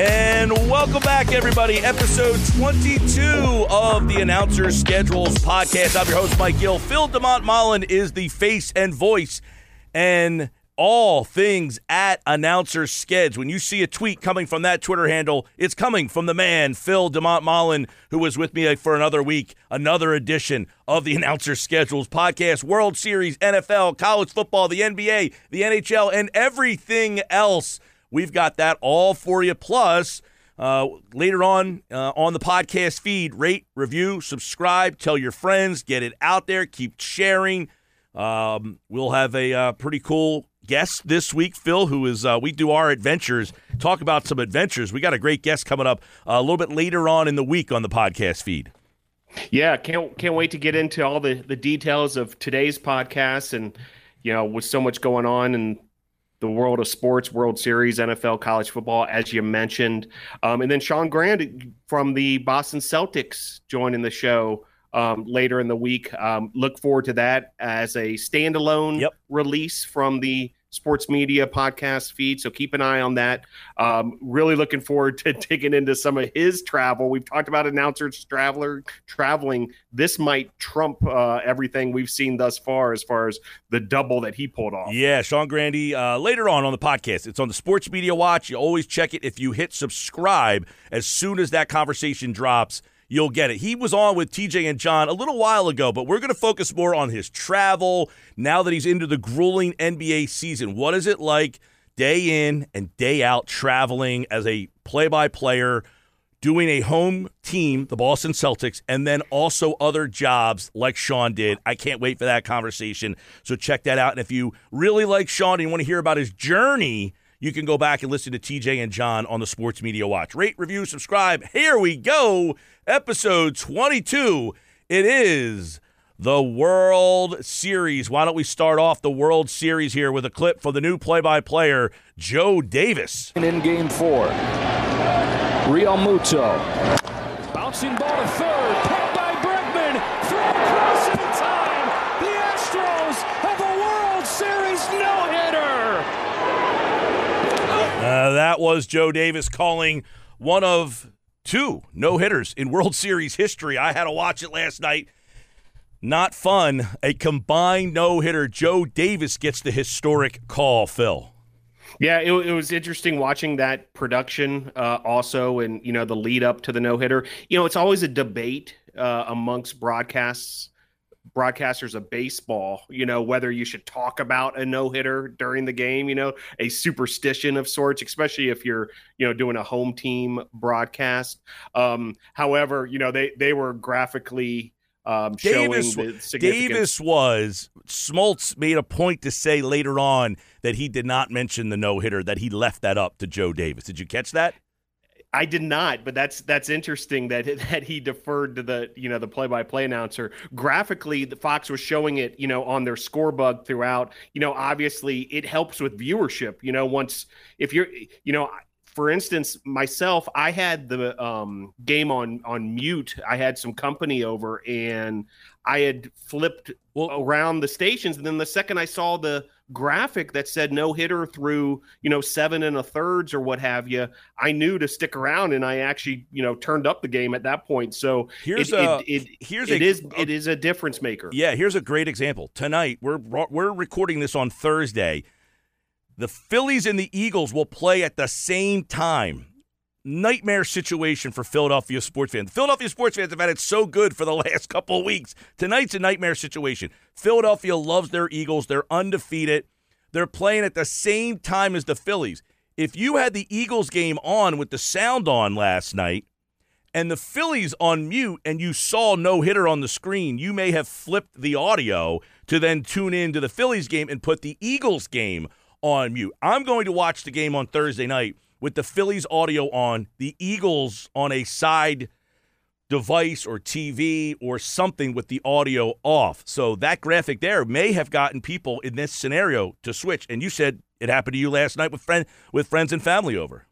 And welcome back, everybody. Episode 22 of the Announcer Schedules podcast. I'm your host, Mike Gill. Phil DeMont Mullen is the face and voice. And all things at announcer skeds. When you see a tweet coming from that Twitter handle, it's coming from the man, Phil DeMont Mullen, who was with me for another week, another edition of the announcer schedules podcast, World Series, NFL, college football, the NBA, the NHL, and everything else. We've got that all for you. Plus, uh, later on uh, on the podcast feed, rate, review, subscribe, tell your friends, get it out there, keep sharing. Um, we'll have a uh, pretty cool guest this week, Phil, who is uh, we do our adventures, talk about some adventures. We got a great guest coming up uh, a little bit later on in the week on the podcast feed. Yeah, can't can't wait to get into all the the details of today's podcast and you know with so much going on in the world of sports, World Series, NFL, college football, as you mentioned, um, and then Sean Grande from the Boston Celtics joining the show um, later in the week. Um, look forward to that as a standalone yep. release from the sports media podcast feed. So keep an eye on that. Um, really looking forward to digging into some of his travel. We've talked about announcers traveler traveling. This might trump uh, everything we've seen thus far as far as the double that he pulled off. Yeah, Sean Grande. Uh, later on on the podcast, it's on the Sports Media Watch. You always check it if you hit subscribe as soon as that conversation drops you'll get it. He was on with TJ and John a little while ago, but we're going to focus more on his travel now that he's into the grueling NBA season. What is it like day in and day out traveling as a play by player? doing a home team, the Boston Celtics, and then also other jobs like Sean did. I can't wait for that conversation. So check that out. And if you really like Sean and you want to hear about his journey you can go back and listen to TJ and John on the Sports Media Watch. Rate, review, subscribe. Here we go. Episode 22. It is the World Series. Why don't we start off the World Series here with a clip for the new play by player, Joe Davis. In game four, Realmuto. Bouncing ball to third. That was Joe Davis calling one of two no hitters in World Series history. I had to watch it last night. Not fun. A combined no hitter. Joe Davis gets the historic call, Phil. Yeah, it, it was interesting watching that production uh, also, and you know the lead up to the no hitter. You know, it's always a debate uh, amongst broadcasts broadcasters of baseball, you know, whether you should talk about a no hitter during the game, you know, a superstition of sorts, especially if you're, you know, doing a home team broadcast. Um, however, you know, they they were graphically um, showing Davis, Davis was Smoltz made a point to say later on that he did not mention the no hitter, that he left that up to Joe Davis. Did you catch that? I did not, but that's that's interesting that that he deferred to the you know the play by play announcer. Graphically, the Fox was showing it you know on their scorebug throughout. You know, obviously it helps with viewership. You know, once if you're you know for instance, myself, I had the um, game on on mute. I had some company over, and I had flipped well, around the stations, and then the second I saw the graphic that said no hitter through you know seven and a thirds or what have you i knew to stick around and i actually you know turned up the game at that point. So here's it, a it, it, here's it a, is, it is a difference maker. Yeah here's a great example. Tonight we're we're recording this on thursday. The phillies and the eagles will play at the same time nightmare situation for Philadelphia sports fans. Philadelphia sports fans have had it so good for the last couple of weeks. Tonight's a nightmare situation. Philadelphia loves their Eagles. They're undefeated. They're playing at the same time as the Phillies. If you had the Eagles game on with the sound on last night and the Phillies on mute and you saw no hitter on the screen, you may have flipped the audio to then tune in to the Phillies game and put the Eagles game on mute. I'm going to watch the game on Thursday night with the Phillies audio on, the Eagles on a side device or TV or something with the audio off. So that graphic there may have gotten people in this scenario to switch. And you said it happened to you last night with friend with friends and family over.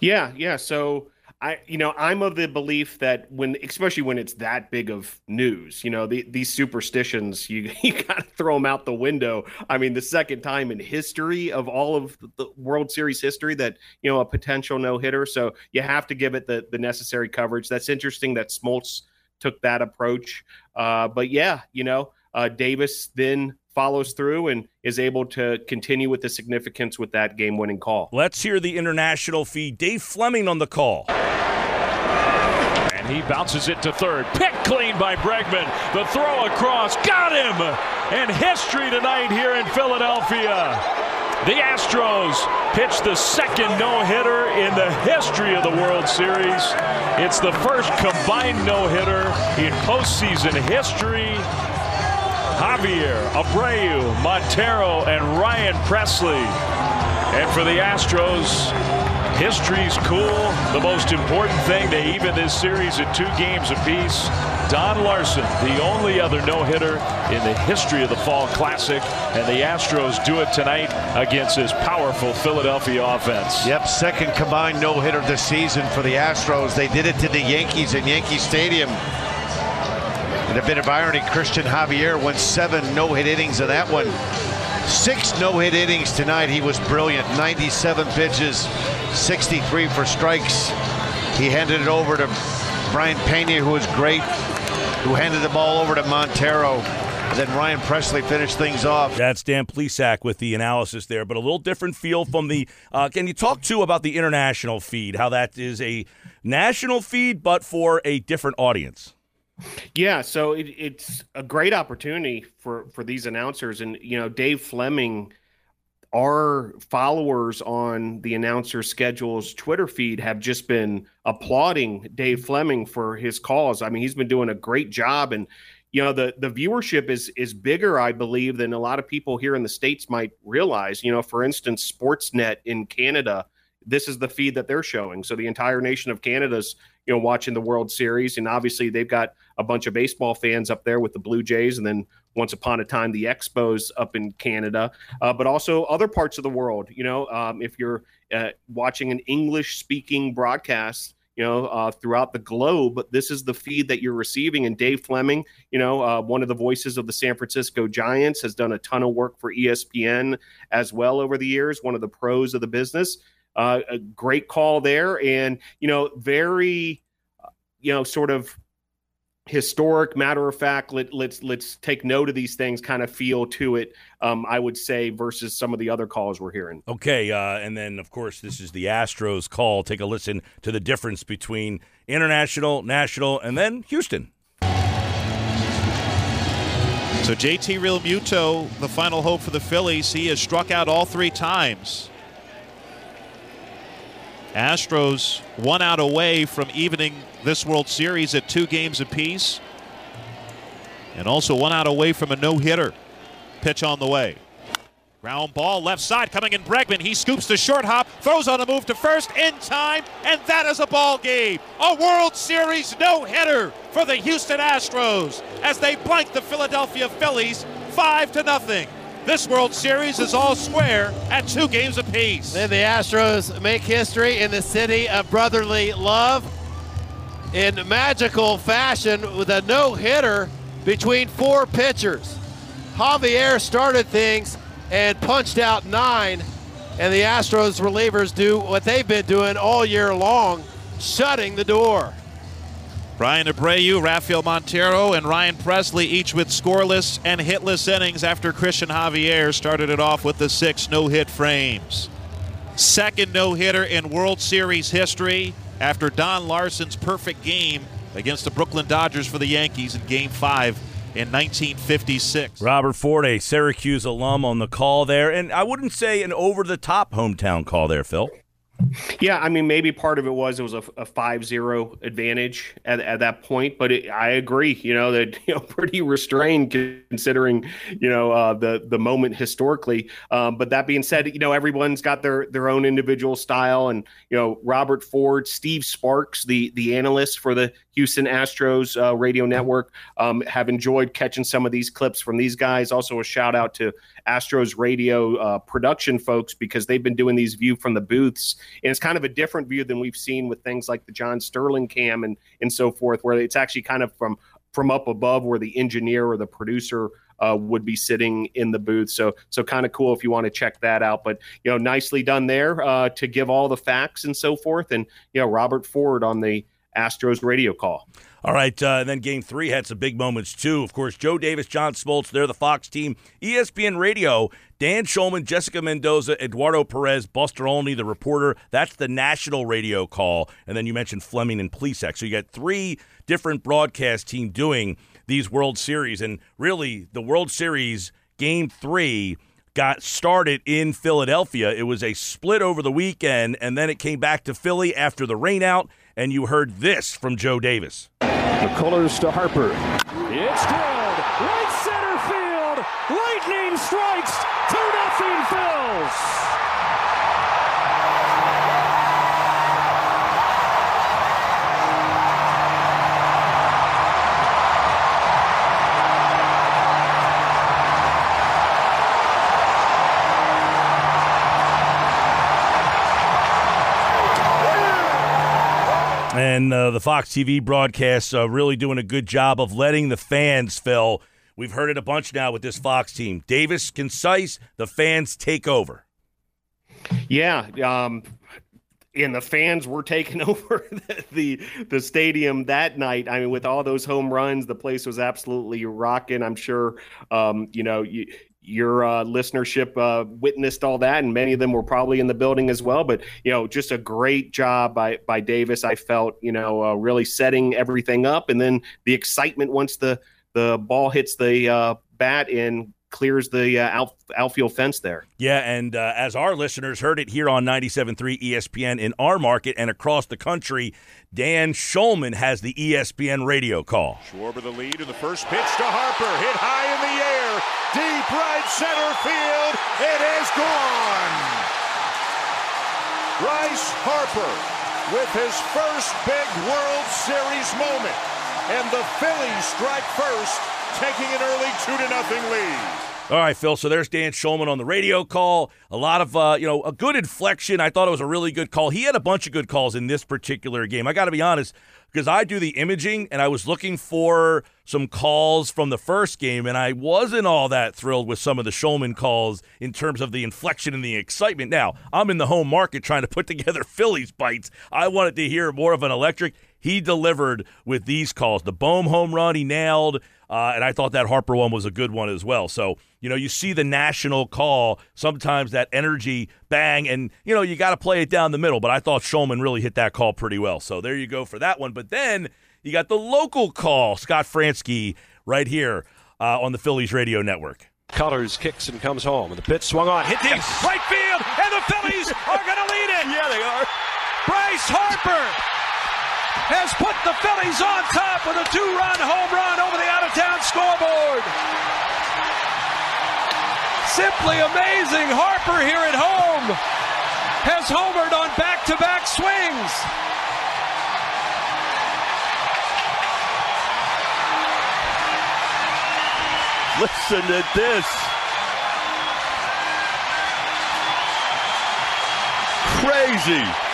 Yeah, yeah. So I, you know, I'm of the belief that when, especially when it's that big of news, you know, the, these superstitions, you you got to throw them out the window. I mean, the second time in history of all of the World Series history that you know a potential no hitter, so you have to give it the the necessary coverage. That's interesting that Smoltz took that approach, uh, but yeah, you know, uh, Davis then follows through and is able to continue with the significance with that game winning call. Let's hear the international feed. Dave Fleming on the call. And he bounces it to third. Picked clean by Bregman. The throw across. Got him! And history tonight here in Philadelphia. The Astros pitch the second no hitter in the history of the World Series. It's the first combined no hitter in postseason history. Javier Abreu, Montero, and Ryan Pressly. And for the Astros, history's cool. The most important thing, they even this series at two games apiece. Don Larsen, the only other no-hitter in the history of the Fall Classic, and the Astros do it tonight against this powerful Philadelphia offense. Yep, second combined no-hitter this season for the Astros. They did it to the Yankees in Yankee Stadium and a bit of irony, Christian Javier went seven no-hit innings in that one. Six no-hit innings tonight. He was brilliant. 97 pitches, 63 for strikes. He handed it over to Brian Pena, who was great, who handed the ball over to Montero. Then Ryan Pressly finished things off. That's Dan Plesac with the analysis there, but a little different feel from the. Uh, can you talk too about the international feed? How that is a national feed, but for a different audience. Yeah, so it, it's a great opportunity for for these announcers, and you know, Dave Fleming, our followers on the announcer schedules Twitter feed have just been applauding Dave Fleming for his calls. I mean, he's been doing a great job, and you know, the the viewership is is bigger, I believe, than a lot of people here in the states might realize. You know, for instance, Sportsnet in Canada this is the feed that they're showing. So the entire nation of Canada's, you know, watching the World Series, and obviously they've got a bunch of baseball fans up there with the Blue Jays, and then once upon a time the Expos up in Canada, uh, but also other parts of the world. You know, um, if you're uh, watching an English-speaking broadcast. You know, uh, throughout the globe, this is the feed that you're receiving. And Dave Fleming, you know, uh, one of the voices of the San Francisco Giants, has done a ton of work for ESPN as well over the years. One of the pros of the business. Uh, a great call there, and you know, very, uh, you know, sort of historic, matter of fact. Let, let's let's take note of these things. Kind of feel to it. Um, I would say versus some of the other calls we're hearing. Okay, uh, and then of course this is the Astros call. Take a listen to the difference between international, national, and then Houston. So JT real Realmuto, the final hope for the Phillies, he has struck out all three times. Astros one out away from evening this World Series at two games apiece. And also one out away from a no hitter. Pitch on the way. Ground ball left side coming in Bregman. He scoops the short hop, throws on a move to first in time, and that is a ball game. A World Series no hitter for the Houston Astros as they blank the Philadelphia Phillies five to nothing. This World Series is all square at two games apiece. Then the Astros make history in the city of brotherly love in magical fashion with a no hitter between four pitchers. Javier started things and punched out nine, and the Astros relievers do what they've been doing all year long, shutting the door. Bryan Abreu, Rafael Montero, and Ryan Pressly each with scoreless and hitless innings after Christian Javier started it off with the six no hit frames. Second no hitter in World Series history after Don Larsen's perfect game against the Brooklyn Dodgers for the Yankees in Game 5 in 1956. Robert Ford, a Syracuse alum, on the call there. And I wouldn't say an over the top hometown call there, Phil. Yeah, I mean, maybe part of it was it was a, a 5-0 advantage at, at that point, but it, I agree. You know that you know pretty restrained considering you know uh, the the moment historically. Um, but that being said, you know everyone's got their their own individual style, and you know Robert Ford, Steve Sparks, the the analyst for the Houston Astros uh, radio network um, have enjoyed catching some of these clips from these guys. Also, a shout out to Astros radio uh, production folks because they've been doing these view from the booths, and it's kind of a different view than we've seen with things like the John Sterling cam and and so forth, where it's actually kind of from from up above where the engineer or the producer uh, would be sitting in the booth. So so kind of cool if you want to check that out. But you know, nicely done there uh, to give all the facts and so forth. And you know, Robert Ford on the Astros radio call. All right, uh, and then Game Three had some big moments too. Of course, Joe Davis, John Smoltz, they're the Fox team. ESPN Radio, Dan Shulman, Jessica Mendoza, Eduardo Perez, Buster Olney, the reporter. That's the national radio call. And then you mentioned Fleming and Plesac. So you got three different broadcast team doing these World Series. And really, the World Series Game Three got started in Philadelphia. It was a split over the weekend, and then it came back to Philly after the rainout. And you heard this from Joe Davis. McCullers to Harper. It's drilled. The Fox TV broadcasts are really doing a good job of letting the fans, Phil. We've heard it a bunch now with this Fox team. Davis, concise, the fans take over. Yeah. Um, and the fans were taking over the, the, the stadium that night. I mean, with all those home runs, the place was absolutely rocking. I'm sure, um, you know, you, your uh, listenership uh, witnessed all that, and many of them were probably in the building as well. But you know, just a great job by by Davis. I felt you know uh, really setting everything up, and then the excitement once the the ball hits the uh, bat and clears the uh, out, outfield fence there. Yeah, and uh, as our listeners heard it here on 97.3 ESPN in our market and across the country, Dan Shulman has the ESPN radio call. Schwarber the lead in the first pitch to Harper, hit high in the air, deep right center field. It is gone. Bryce Harper with his first big World Series moment, and the Phillies strike first taking an early two to nothing lead. All right, Phil. So there's Dan Shulman on the radio call. A lot of, uh, you know, a good inflection. I thought it was a really good call. He had a bunch of good calls in this particular game. I got to be honest, because I do the imaging and I was looking for some calls from the first game, and I wasn't all that thrilled with some of the Shulman calls in terms of the inflection and the excitement. Now, I'm in the home market trying to put together Phillies bites. I wanted to hear more of an electric. He delivered with these calls. The Bohm home run, he nailed. Uh, and I thought that Harper one was a good one as well. So, you know, you see the national call, sometimes that energy bang, and, you know, you got to play it down the middle. But I thought Shulman really hit that call pretty well. So there you go for that one. But then you got the local call, Scott Franzke, right here uh, on the Phillies radio network. Colors kicks and comes home, and the pitch swung on, hit deep, right field, and the Phillies are going to lead it. Yeah, they are. Bryce Harper has put the Phillies on top with a two-run home run over the out-of-town scoreboard. Simply amazing. Harper here at home has homered on back-to-back swings. Listen to this. Crazy.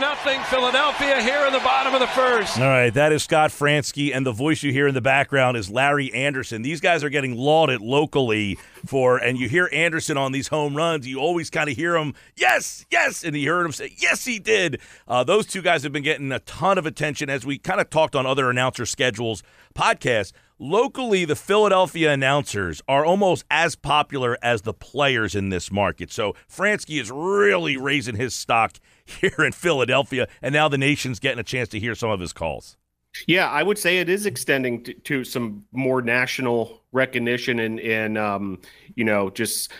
Nothing Philadelphia here in the bottom of the first. All right, that is Scott Franzke, and the voice you hear in the background is Larry Andersen. These guys are getting lauded locally for, and you hear Andersen on these home runs. You always kind of hear him, yes, yes, and you heard him say, yes, he did. Uh, those two guys have been getting a ton of attention as we kind of talked on other announcer schedules, podcasts. Locally, the Philadelphia announcers are almost as popular as the players in this market. So Franzke is really raising his stock here in Philadelphia, and now the nation's getting a chance to hear some of his calls. Yeah, I would say it is extending to, to some more national recognition and and um, you know just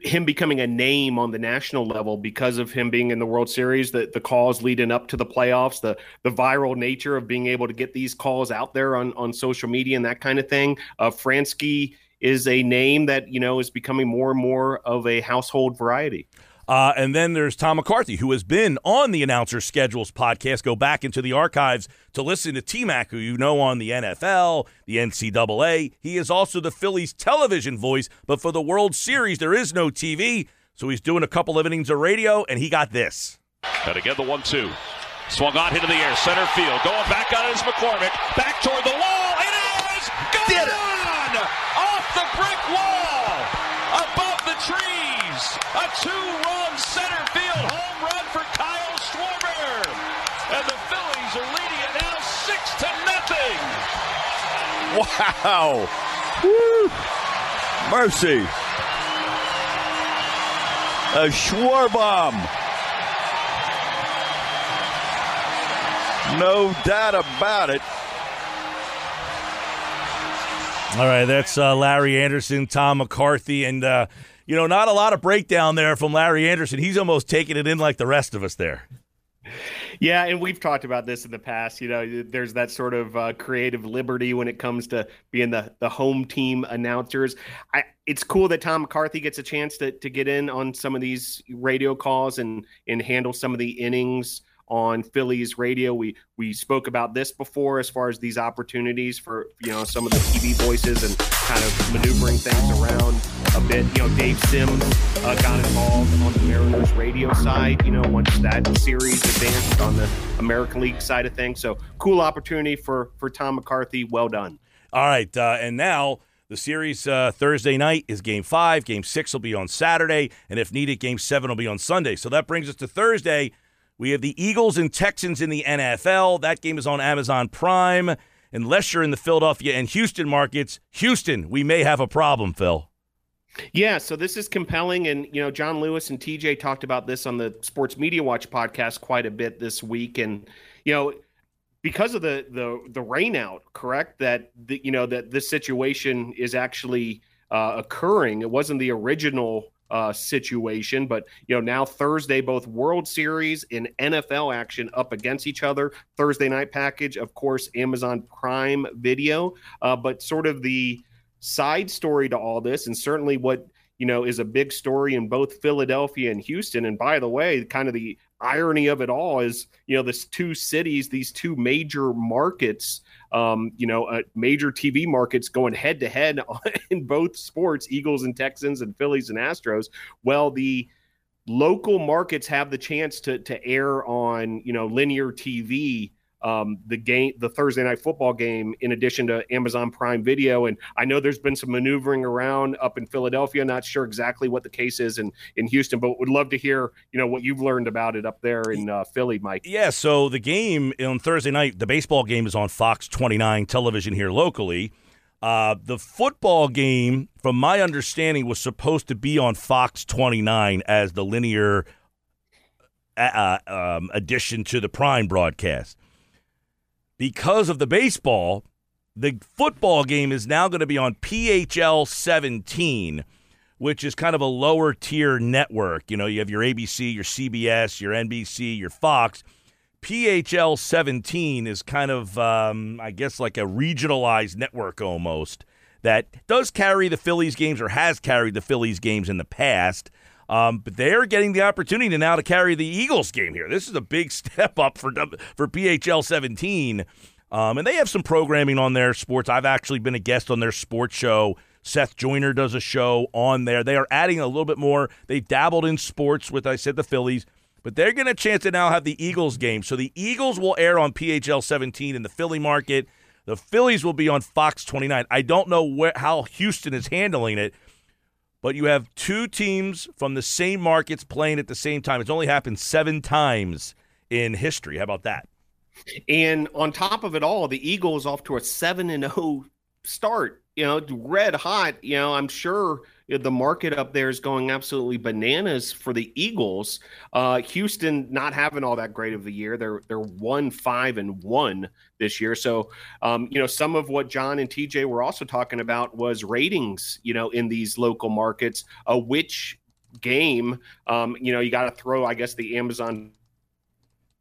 him becoming a name on the national level because of him being in the World Series, the the calls leading up to the playoffs, the the viral nature of being able to get these calls out there on on social media and that kind of thing. Uh, Franzke is a name that you know is becoming more and more of a household variety. Uh, and then there's Tom McCarthy, who has been on the Announcer Schedules podcast. Go back into the archives to listen to T Mac, who you know on the NFL, the NCAA. He is also the Phillies television voice, but for the World Series, there is no TV. So he's doing a couple of innings of radio, and he got this. And again, the one two. Swung on into the air, center field. Going back on is McCormick. Back toward the wall. It is gone! Off the brick wall. Above the trees. A two-run center field home run for Kyle Schwarber. And the Phillies are leading it now six to nothing. Wow. Woo. Mercy. A Schwarbomb. No doubt about it. All right, that's uh, Larry Andersen, Tom McCarthy, and uh, you know, not a lot of breakdown there from Larry Andersen. He's almost taking it in like the rest of us there. Yeah, and we've talked about this in the past. You know, there's that sort of uh, creative liberty when it comes to being the the home team announcers. I, it's cool that Tom McCarthy gets a chance to to get in on some of these radio calls and and handle some of the innings on Phillies radio. We we spoke about this before as far as these opportunities for you know some of the TV voices and kind of maneuvering things around a bit. You know, Dave Sims uh, got involved on the Mariners radio side. You know, once that series advanced on the American League side of things. So cool opportunity for for Tom McCarthy. Well done. All right, uh, and now. The series uh, Thursday night is game five. Game six will be on Saturday. And if needed, game seven will be on Sunday. So that brings us to Thursday. We have the Eagles and Texans in the NFL. That game is on Amazon Prime. Unless you're in the Philadelphia and Houston markets, Houston, we may have a problem, Phil. Yeah, so this is compelling. And, you know, John Lewis and TJ talked about this on the Sports Media Watch podcast quite a bit this week. And, you know, because of the the the rain out, correct? That the, you know that this situation is actually uh, occurring. It wasn't the original uh, situation. But you know, now Thursday, both World Series and NFL action up against each other. Thursday night package, of course, Amazon Prime Video. Uh, but sort of the side story to all this, and certainly what you know is a big story in both Philadelphia and Houston. And by the way, kind of the irony of it all is, you know, this two cities, these two major markets um, you know, uh, major TV markets going head to head in both sports, Eagles and Texans and Phillies and Astros. Well, the local markets have the chance to to air on you know linear TV um, the game, the Thursday night football game, in addition to Amazon Prime Video. And I know there's been some maneuvering around up in Philadelphia. Not sure exactly what the case is in in Houston, but would love to hear you know what you've learned about it up there in uh, Philly, Mike. Yeah. So the game on Thursday night, the baseball game is on Fox 29 television here locally. Uh, the football game, from my understanding, was supposed to be on Fox 29 as the linear uh, um, addition to the Prime broadcast because of the baseball, the football game is now going to be on PHL 17, which is kind of a lower tier network. You know, you have your ABC, your CBS, your NBC, your Fox. PHL 17 is kind of, um, I guess, like a regionalized network almost that does carry the Phillies games or has carried the Phillies games in the past. Um, but they're getting the opportunity now to carry the Eagles game here. This is a big step up for for PHL 17. Um, and they have some programming on their sports. I've actually been a guest on their sports show. Seth Joyner does a show on there. They are adding a little bit more. They dabbled in sports with, I said, the Phillies, but they're going to chance to now have the Eagles game. So the Eagles will air on PHL 17 in the Philly market. The Phillies will be on Fox 29. I don't know where, how Houston is handling it but you have two teams from the same markets playing at the same time. It's only happened seven times in history. How about that? And on top of it all, the Eagles off to a seven and zero oh start. You know, red hot. You know, I'm sure the market up there is going absolutely bananas for the Eagles. Uh, Houston not having all that great of a year. They're they're one five and one this year. So um, you know some of what John and TJ were also talking about was ratings. You know in these local markets, uh, which game um, you know you got to throw I guess the Amazon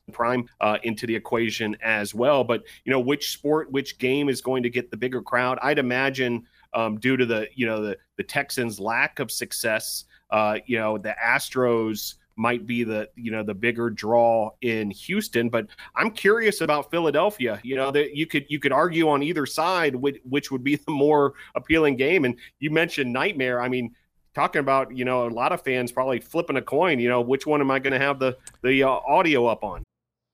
Prime uh, into the equation as well. But you know, which sport, which game is going to get the bigger crowd? I'd imagine um, due to the you know the the Texans' lack of success. Uh, you know the Astros might be the you know the bigger draw in Houston. But I'm curious about Philadelphia. You know that you could you could argue on either side which, which would be the more appealing game. And you mentioned nightmare. I mean, talking about you know a lot of fans probably flipping a coin. You know, which one am I going to have the the uh, audio up on?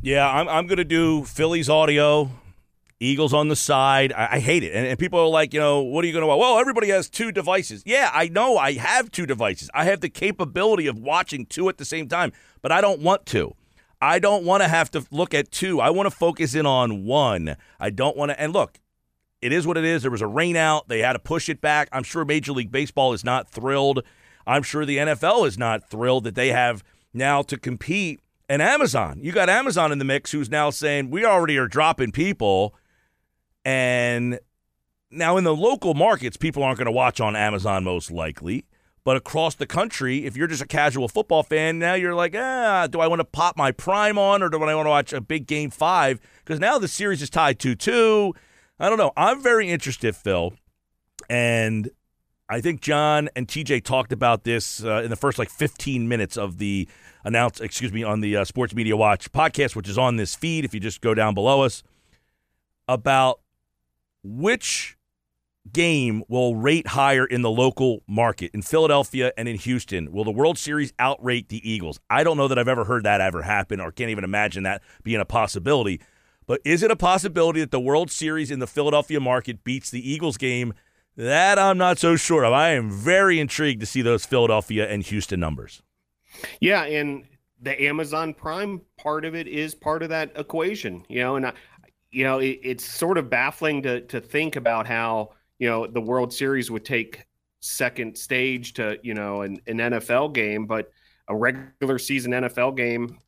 Yeah, I'm, I'm going to do Phillies audio, Eagles on the side. I, I hate it. And, and, people are like, you know, what are you going to watch? Well, everybody has two devices. Yeah, I know I have two devices. I have the capability of watching two at the same time, but I don't want to. I don't want to have to look at two. I want to focus in on one. I don't want to. And look, it is what it is. There was a rain out. They had to push it back. I'm sure Major League Baseball is not thrilled. I'm sure the NFL is not thrilled that they have now to compete and Amazon. You got Amazon in the mix who's now saying we already are dropping people. And now in the local markets, people aren't going to watch on Amazon most likely. But across the country, if you're just a casual football fan, now you're like, ah, do I want to pop my prime on or do I want to watch a big game five? Because now the series is tied 2 2. I don't know. I'm very interested, Phil. And I think John and TJ talked about this uh, in the first like 15 minutes of the announce, excuse me, on the uh, Sports Media Watch podcast, which is on this feed. If you just go down below us, about which game will rate higher in the local market in Philadelphia and in Houston? Will the World Series outrate the Eagles? I don't know that I've ever heard that ever happen or can't even imagine that being a possibility. But is it a possibility that the World Series in the Philadelphia market beats the Eagles game? That I'm not so sure of. I am very intrigued to see those Philadelphia and Houston numbers. Yeah, and the Amazon Prime part of it is part of that equation, you know, and I, you know, it, it's sort of baffling to to think about how, you know, the World Series would take second stage to, you know, an, an NFL game, but a regular season NFL game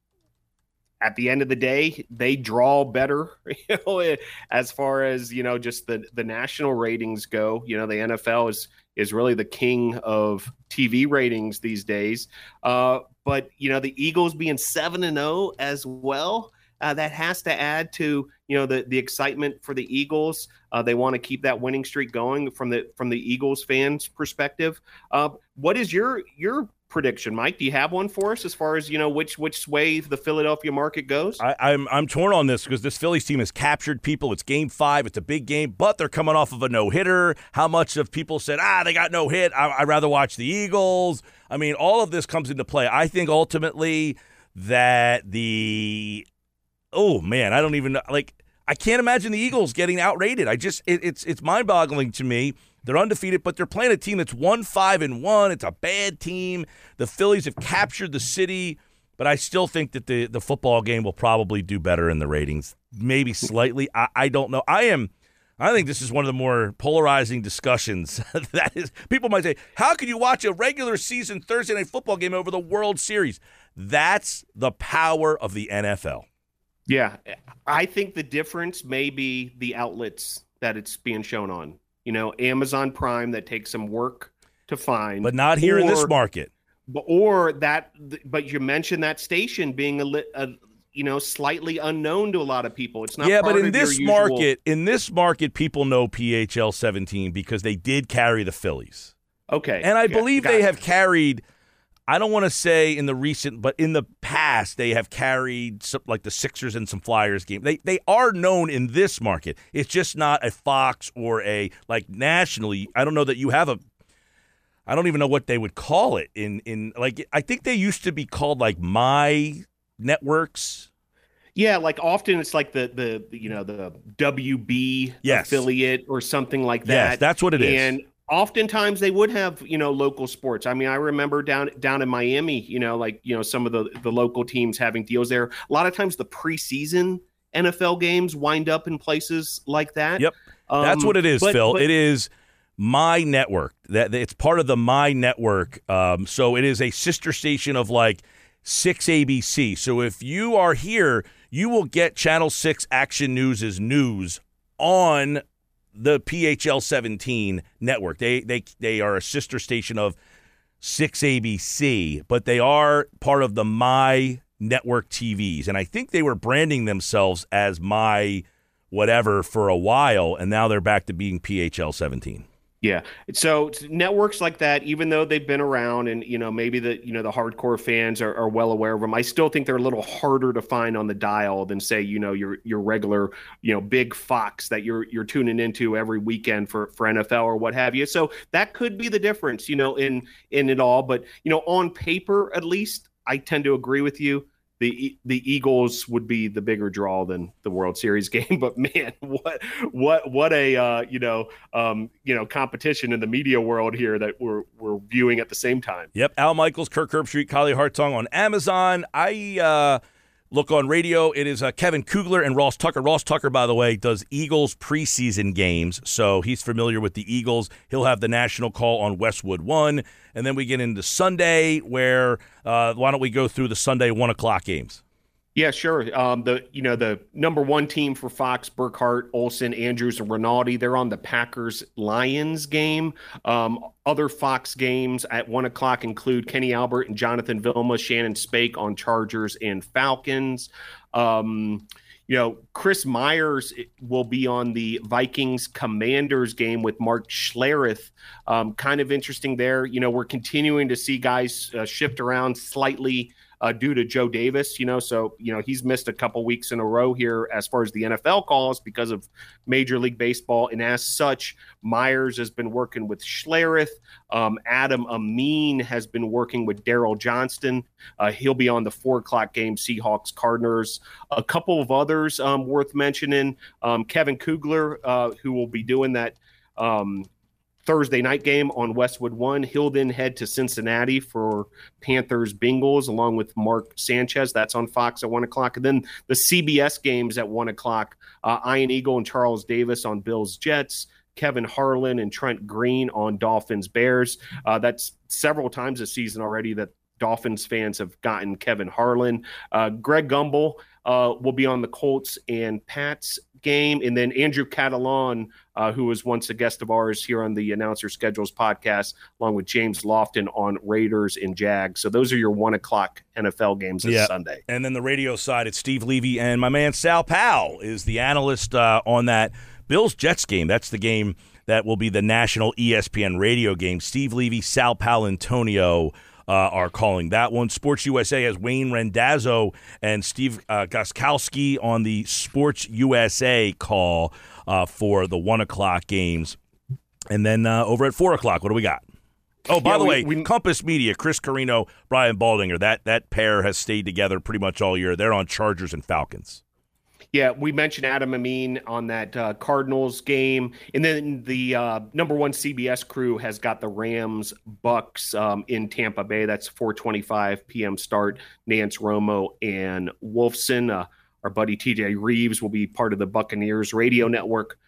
at the end of the day, they draw better, you know, as far as, you know, just the the national ratings go. You know, the NFL is is really the king of TV ratings these days. Uh, but you know, the Eagles being seven and zero oh as well. Uh, that has to add to you know the the excitement for the Eagles. Uh, they want to keep that winning streak going from the from the Eagles fans' perspective. Uh, what is your your prediction, Mike? Do you have one for us as far as you know which which way the Philadelphia market goes? I, am I'm, I'm torn on this because this Phillies team has captured people. It's Game Five. It's a big game, but they're coming off of a no hitter. How much of people said, ah, they got no hit? I, I'd rather watch the Eagles. I mean, all of this comes into play. I think ultimately that the oh man, I don't even know like. I can't imagine the Eagles getting outrated. I just it, it's it's mind boggling to me they're undefeated, but they're playing a team that's one five and one. It's a bad team. The Phillies have captured the city. but I still think that the the football game will probably do better in the ratings, maybe slightly. I, I don't know. I am. I think this is one of the more polarizing discussions. that is, people might say, "How can you watch a regular season Thursday night football game over the World Series?" That's the power of the NFL. Yeah, I think the difference may be the outlets that it's being shown on. You know, Amazon Prime that takes some work to find, but not here or, in this market. Or that, but you mentioned that station being a, a you know slightly unknown to a lot of people. It's not. Yeah, but in this usual... market, in this market, people know PHL 17 because they did carry the Phillies. Okay, and I believe they have carried I don't want to say in the recent, but in the past, they have carried some, like the Sixers and some Flyers game. They they are known in this market. It's just not a Fox or a like nationally. I don't know that you have a. I don't even know what they would call it in in like. I think they used to be called like my networks. Yeah, like often it's like the the you know the WB yes. affiliate or something like that. Yes, that's what it is. And oftentimes they would have you know local sports. I mean i remember down down in miami you know like you know some of the the local teams having deals there. A lot of times the preseason nfl games wind up in places like that. Yep. Um, that's what it is but, phil. but, it is my network. That it's part of the my network. Um, so it is a sister station of like 6 abc so if you are here you will get channel 6 action news' is news on the PHL 17 network. They they they are a sister station of 6 ABC, but they are part of the My Network TVs. And I think they were branding themselves as My whatever for a while and now they're back to being PHL 17. Yeah. So networks like that, even though they've been around and, you know, maybe the, you know, the hardcore fans are, are, well aware of them, I still think they're a little harder to find on the dial than say, you know, your, your regular, you know, big Fox that you're, you're tuning into every weekend for, for NFL or what have you. So that could be the difference, you know, in, in it all. But, you know, on paper, at least I tend to agree with you the the Eagles would be the bigger draw than the World Series game. But man, what what what a uh, you know um, you know competition in the media world here that we're we're viewing at the same time. Yep, Al Michaels, Kirk Herbstreit, Kaylee Hartung on Amazon. I. Uh, Look on radio. It is uh, Kevin Kugler and Ross Tucker. Ross Tucker, by the way, does Eagles preseason games, so he's familiar with the Eagles. He'll have the national call on Westwood One, and then we get into Sunday. Where uh, why don't we go through the Sunday one o'clock games? Yeah, sure. Um, the you know the number one team for Fox, Burkhardt, Olsen, Andrews, and Rinaldi. They're on the Packers Lions game. Um, other Fox games at one o'clock include Kenny Albert and Jonathan Vilma, Shannon Spake on Chargers and Falcons. Um, you know, Chris Myers will be on the Vikings Commanders game with Mark Schlereth. Um, kind of interesting there. You know, we're continuing to see guys uh, shift around slightly uh, due to Joe Davis. You know, so you know he's missed a couple weeks in a row here as far as the NFL calls because of Major League Baseball, and as such, Myers has been working with Schlereth. Um, Adam Amin has been working with Daryl Johnston. Uh, he'll be on the four o'clock game, Seahawks Cardinals. A couple of others um, worth mentioning: um, Kevin Kugler, uh, who will be doing that. Um, Thursday night game on Westwood One. He'll then head to Cincinnati for Panthers Bengals along with Mark Sanchez. That's on Fox at one o'clock. And then the CBS games at one o'clock. Uh, Ian Eagle and Charles Davis on Bills Jets. Kevin Harlan and Trent Green on Dolphins Bears. Uh, that's several times this season already that Dolphins fans have gotten Kevin Harlan. Uh, Greg Gumbel uh, will be on the Colts and Pats game. And then Andrew Catalon, uh, who was once a guest of ours here on the Announcer Schedules podcast, along with James Lofton on Raiders and Jags. So those are your one o'clock NFL games this Sunday. And then the radio side, it's Steve Levy and my man Sal Pal is the analyst uh, on that Bills Jets game. That's the game that will be the national ESPN radio game. Steve Levy, Sal Paolantonio uh, are calling that one. Sports USA has Wayne Randazzo and Steve uh, Gostkowski on the Sports USA call uh, for the one o'clock games. And then uh, over at four o'clock, what do we got? Oh, by yeah, the we, way, we, Compass Media, Chris Carrino, Brian Baldinger, that that pair has stayed together pretty much all year. They're on Chargers and Falcons. Yeah, we mentioned Adam Amin on that uh, Cardinals game, and then the uh, number one CBS crew has got the Rams Bucks um, in Tampa Bay. That's 4:25 p.m. start. Nance Romo and Wolfson. Uh, our buddy TJ Reeves will be part of the Buccaneers radio network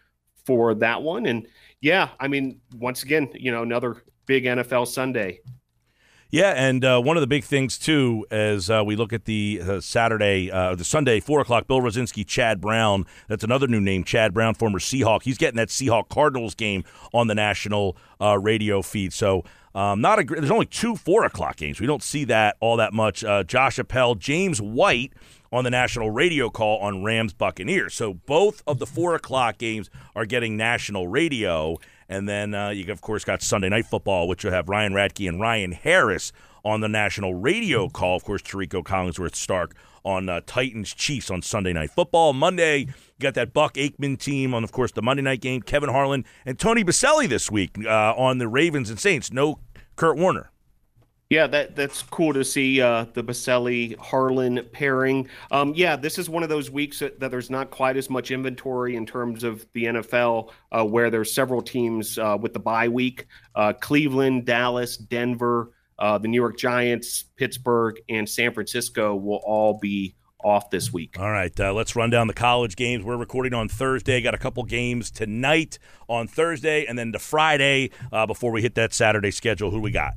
for that one. And yeah, I mean, once again, you know, another big NFL Sunday. Yeah, and uh, one of the big things too, as uh, we look at the uh, Saturday, uh, the Sunday four o'clock, Bill Rosinski, Chad Brown. That's another new name, Chad Brown, former Seahawk. He's getting that Seahawk Cardinals game on the national uh, radio feed. So um, not a. There's only two four o'clock games. We don't see that all that much. Uh, Josh Appel, James White on the national radio call on Rams Buccaneers. So both of the four o'clock games are getting national radio. And then uh, you, of course, got Sunday Night Football, which will have Ryan Radtke and Ryan Harris on the national radio call. Of course, Tirico Collinsworth Stark on uh, Titans Chiefs on Sunday Night Football. Monday, you got that Buck Aikman team on, of course, the Monday night game. Kevin Harlan and Tony Boselli this week uh, on the Ravens and Saints. No Kurt Warner. Yeah, that that's cool to see uh, the Boselli Harlan pairing. Um, yeah, this is one of those weeks that, that, there's not quite as much inventory in terms of the NFL, uh, where there's several teams uh, with the bye week: uh, Cleveland, Dallas, Denver, uh, the New York Giants, Pittsburgh, and San Francisco will all be off this week. All right, uh, let's run down the college games. We're recording on Thursday. Got a couple games tonight on Thursday, and then to Friday before we hit that Saturday schedule. Who we got?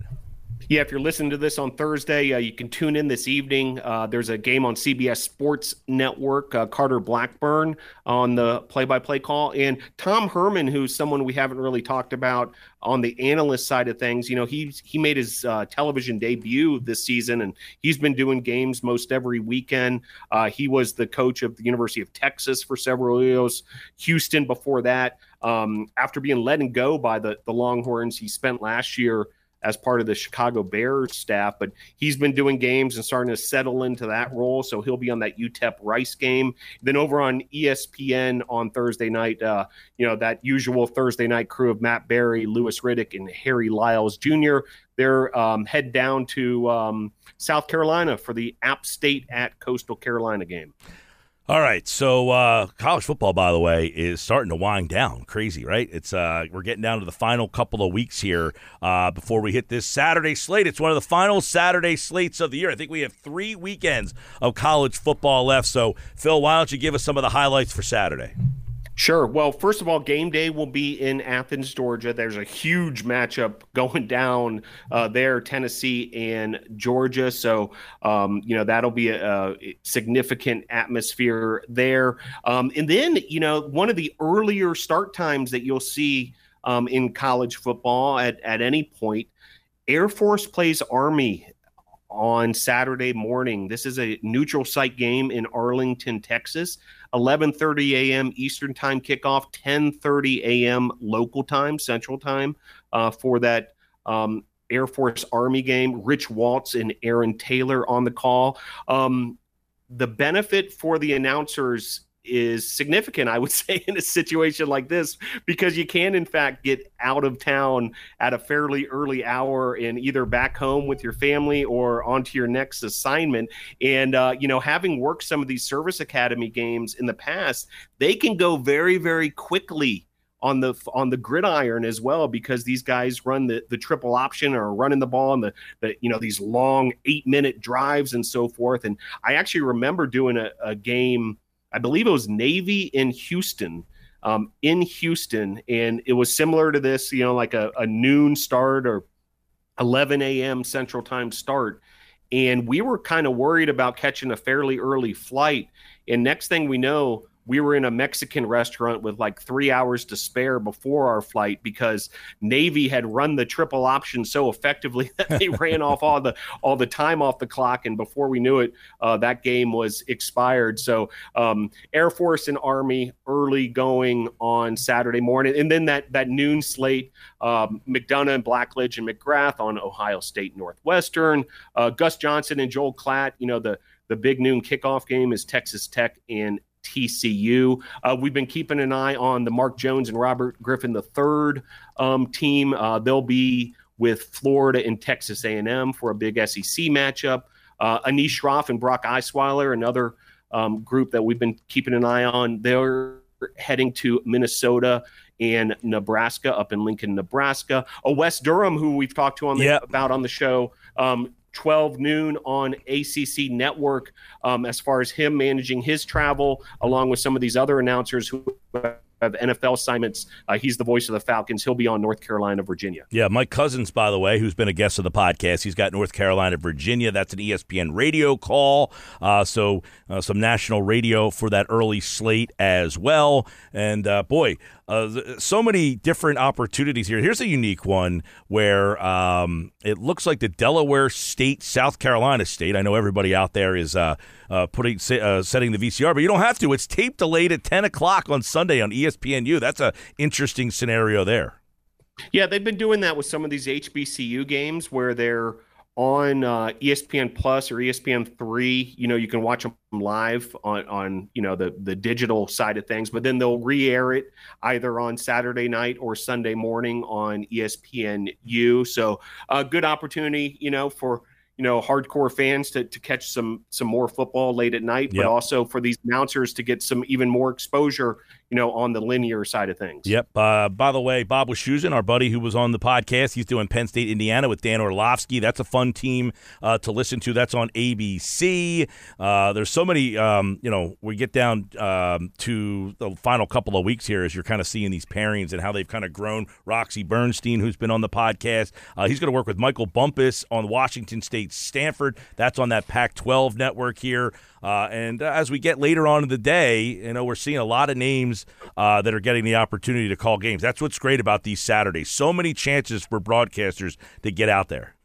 Yeah, if you're listening to this on Thursday, uh, you can tune in this evening. Uh, there's a game on CBS Sports Network, uh, Carter Blackburn on the play by play call. And Tom Herman, who's someone we haven't really talked about on the analyst side of things, you know, he, he made his uh, television debut this season and he's been doing games most every weekend. Uh, he was the coach of the University of Texas for several years, Houston before that. Um, after being let go by the, the Longhorns, he spent last year as part of the Chicago Bears staff, but he's been doing games and starting to settle into that role. So he'll be on that UTEP Rice game. Then over on ESPN on Thursday night, uh, you know, that usual Thursday night crew of Matt Barrie, Louis Riddick, and Harry Lyles Jr. They're um, head down to um, South Carolina for the App State at Coastal Carolina game. All right, so uh, college football, by the way, is starting to wind down. Crazy, right? It's uh, we're getting down to the final couple of weeks here uh, before we hit this Saturday slate. It's one of the final Saturday slates of the year. I think we have three weekends of college football left. So, Phil, why don't you give us some of the highlights for Saturday? Sure. Well, first of all, game day will be in Athens, Georgia. There's a huge matchup going down uh, there, Tennessee and Georgia. So, um, you know, that'll be a, a significant atmosphere there. Um, and then, you know, one of the earlier start times that you'll see um, in college football at, at any point, Air Force plays Army on Saturday morning. This is a neutral site game in Arlington, Texas. 11:30 a.m. Eastern Time kickoff, 10:30 a.m. local time, Central Time, uh, for that um, Air Force Army game. Rich Waltz and Aaron Taylor on the call. Um, the benefit for the announcers is significant, I would say, in a situation like this, because you can, in fact, get out of town at a fairly early hour and either back home with your family or onto your next assignment. And, uh, you know, having worked some of these service academy games in the past, they can go very, very quickly on the on the gridiron as well because these guys run the the triple option or running the ball and the, the you know these long eight minute drives and so forth and i actually remember doing a, a game I believe it was Navy in Houston. Um, in Houston, and it was similar to this, you know, like a, a noon start or 11 a.m. Central Time start. And we were kind of worried about catching a fairly early flight. And next thing we know, we were in a Mexican restaurant with like three hours to spare before our flight because Navy had run the triple option so effectively that they ran off all the all the time off the clock, and before we knew it, uh, that game was expired. So um, Air Force and Army early going on Saturday morning, and then that that noon slate: um, McDonough and Blackledge and McGrath on Ohio State Northwestern, uh, Gus Johnson and Joel Klatt. You know the the big noon kickoff game is Texas Tech and TCU. Uh, we've been keeping an eye on the Mark Jones and Robert Griffin III um, team. Uh, they'll be with Florida and Texas A&M for a big SEC matchup. Uh, Anish Shroff and Brock Osweiler, another um, group that we've been keeping an eye on. They're heading to Minnesota and Nebraska, up in Lincoln, Nebraska. A Wes Durham, who we've talked to on the, Yep. about on the show. Um, 12 noon on ACC Network, um, as far as him managing his travel, along with some of these other announcers who have NFL assignments. Uh, he's the voice of the Falcons. He'll be on North Carolina, Virginia. Yeah, Mike Cousins, by the way, who's been a guest of the podcast, he's got North Carolina, Virginia. That's an ESPN radio call. Uh, so uh, some national radio for that early slate as well. And uh, boy, uh, so many different opportunities here. Here's a unique one where um, it looks like the Delaware State, South Carolina State. I know everybody out there is uh, uh, putting uh, setting the VCR, but you don't have to. It's tape delayed at 10 o'clock on Sunday on ESPNU. That's an interesting scenario there. Yeah, they've been doing that with some of these HBCU games where they're on uh, ESPN Plus or ESPN three. You know, you can watch them live on on you know the the digital side of things, but then they'll re-air it either on Saturday night or Sunday morning on ESPN ESPNU. So a good opportunity, you know, for you know hardcore fans to, to catch some some more football late at night, Yep. but also for these announcers to get some even more exposure, you know, on the linear side of things. Yep. Uh, by the way, Bob Wischusen, our buddy who was on the podcast, he's doing Penn State, Indiana with Dan Orlovsky. That's a fun team uh, to listen to. That's on ABC. Uh, there's so many, um, you know, we get down um, to the final couple of weeks here as you're kind of seeing these pairings and how they've kind of grown. Roxy Bernstein, who's been on the podcast, uh, he's going to work with Michael Bumpus on Washington State, Stanford. That's on that Pac 12 network here. Uh, and uh, as we get later on in the day, you know, we're seeing a lot of names uh, that are getting the opportunity to call games. That's what's great about these Saturdays. So many chances for broadcasters to get out there.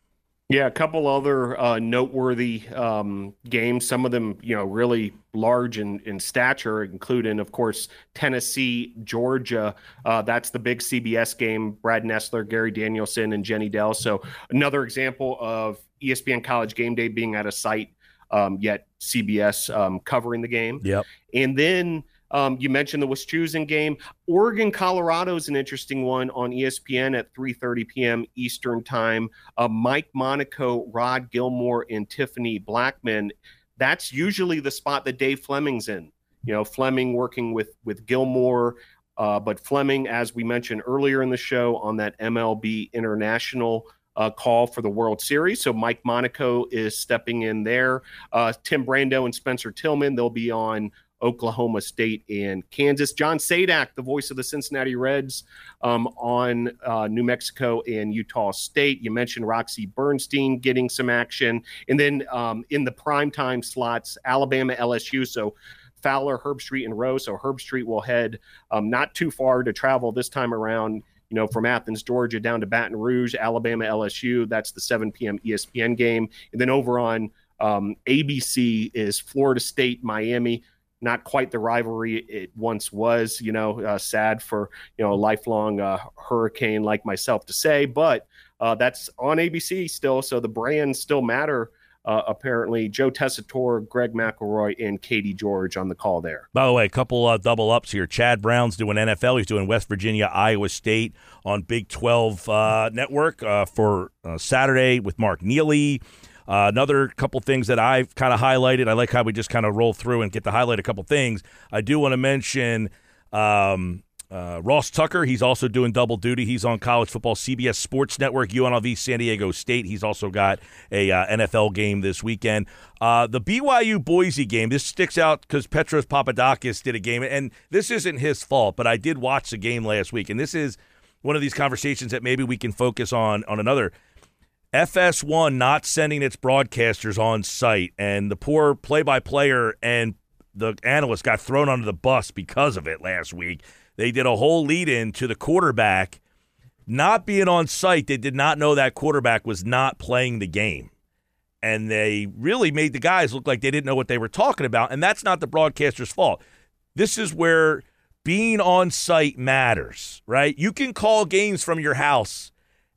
Yeah, a couple other uh, noteworthy um, games. Some of them, you know, really large in, in stature, including, of course, Tennessee, Georgia. Uh, that's the big CBS game. Brad Nessler, Gary Danielson, and Jenny Dell. So another example of ESPN College Game Day being at a site, um, yet CBS um, covering the game. Yep. And then um, you mentioned the Wisconsin game. Oregon, Colorado is an interesting one on ESPN at 3:30 p.m. Eastern time. Uh, Mike Monaco, Rod Gilmore, and Tiffany Blackmon. That's usually the spot that Dave Fleming's in. You know, Fleming working with with Gilmore, uh, but Fleming, as we mentioned earlier in the show, on that MLB International. Uh, call for the World Series. So Mike Monaco is stepping in there. Uh, Tim Brando and Spencer Tillman, they'll be on Oklahoma State and Kansas. John Sadak, the voice of the Cincinnati Reds, um, on uh, New Mexico and Utah State. You mentioned Roxy Bernstein getting some action. And then um, in the primetime slots, Alabama, LSU. So Fowler, Herbstreit, and Rowe. So Herbstreit will head um, not too far to travel this time around. You know, from Athens, Georgia, down to Baton Rouge, Alabama, LSU. That's the 7 p.m. ESPN game. And then over on um, ABC is Florida State, Miami not quite the rivalry it once was. You know, uh, sad for you know a lifelong uh, hurricane like myself to say, but uh, that's on ABC still, so the brands still matter. Uh, apparently, Joe Tessitore, Greg McElroy, and Katie George on the call there. By the way, a couple uh, double ups here. Chad Brown's doing NFL. He's doing West Virginia, Iowa State on Big 12 uh, Network uh, for uh, Saturday with Mark Neely. Uh, another couple things that I've kind of highlighted. I like how we just kind of roll through and get to highlight a couple things. I do want to mention um, uh, Ross Tucker. He's also doing double duty. He's on college football CBS Sports Network, UNLV San Diego State. He's also got a uh, NFL game this weekend. Uh, the BYU Boise game. This sticks out because Petros Papadakis did a game, and this isn't his fault. But I did watch the game last week, and this is one of these conversations that maybe we can focus on on another. FS1 not sending its broadcasters on site, and the poor play-by-player and the analyst got thrown under the bus because of it last week. They did a whole lead-in to the quarterback not being on site. They did not know that quarterback was not playing the game, and they really made the guys look like they didn't know what they were talking about. And that's not the broadcaster's fault. This is where being on site matters, right? You can call games from your house,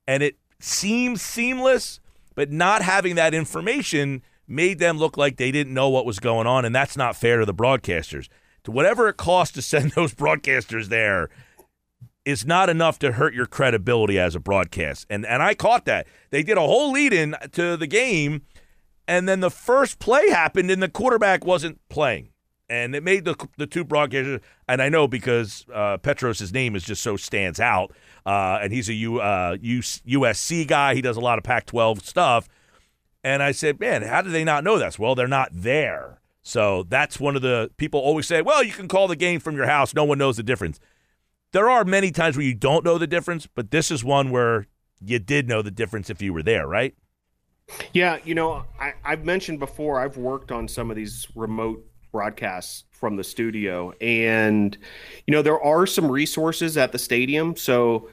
and it seems seamless, but not having that information made them look like they didn't know what was going on, and that's not fair to the broadcasters. To whatever it costs to send those broadcasters there is not enough to hurt your credibility as a broadcast. And and I caught that. They did a whole lead in to the game, and then the first play happened and the quarterback wasn't playing. and it made the the two broadcasters. And I know because uh, Petros' name is just so stands out, uh, and he's a U, uh, USC guy. He does a lot of Pac-12 stuff. And I said, man, how do they not know this? Well, they're not there. So that's one of the people always say, well, you can call the game from your house. No one knows the difference. There are many times where you don't know the difference, but this is one where you did know the difference if you were there, right? Yeah, you know, I, I've mentioned before, I've worked on some of these remote broadcasts from the studio, and you know, there are some resources at the stadium. So,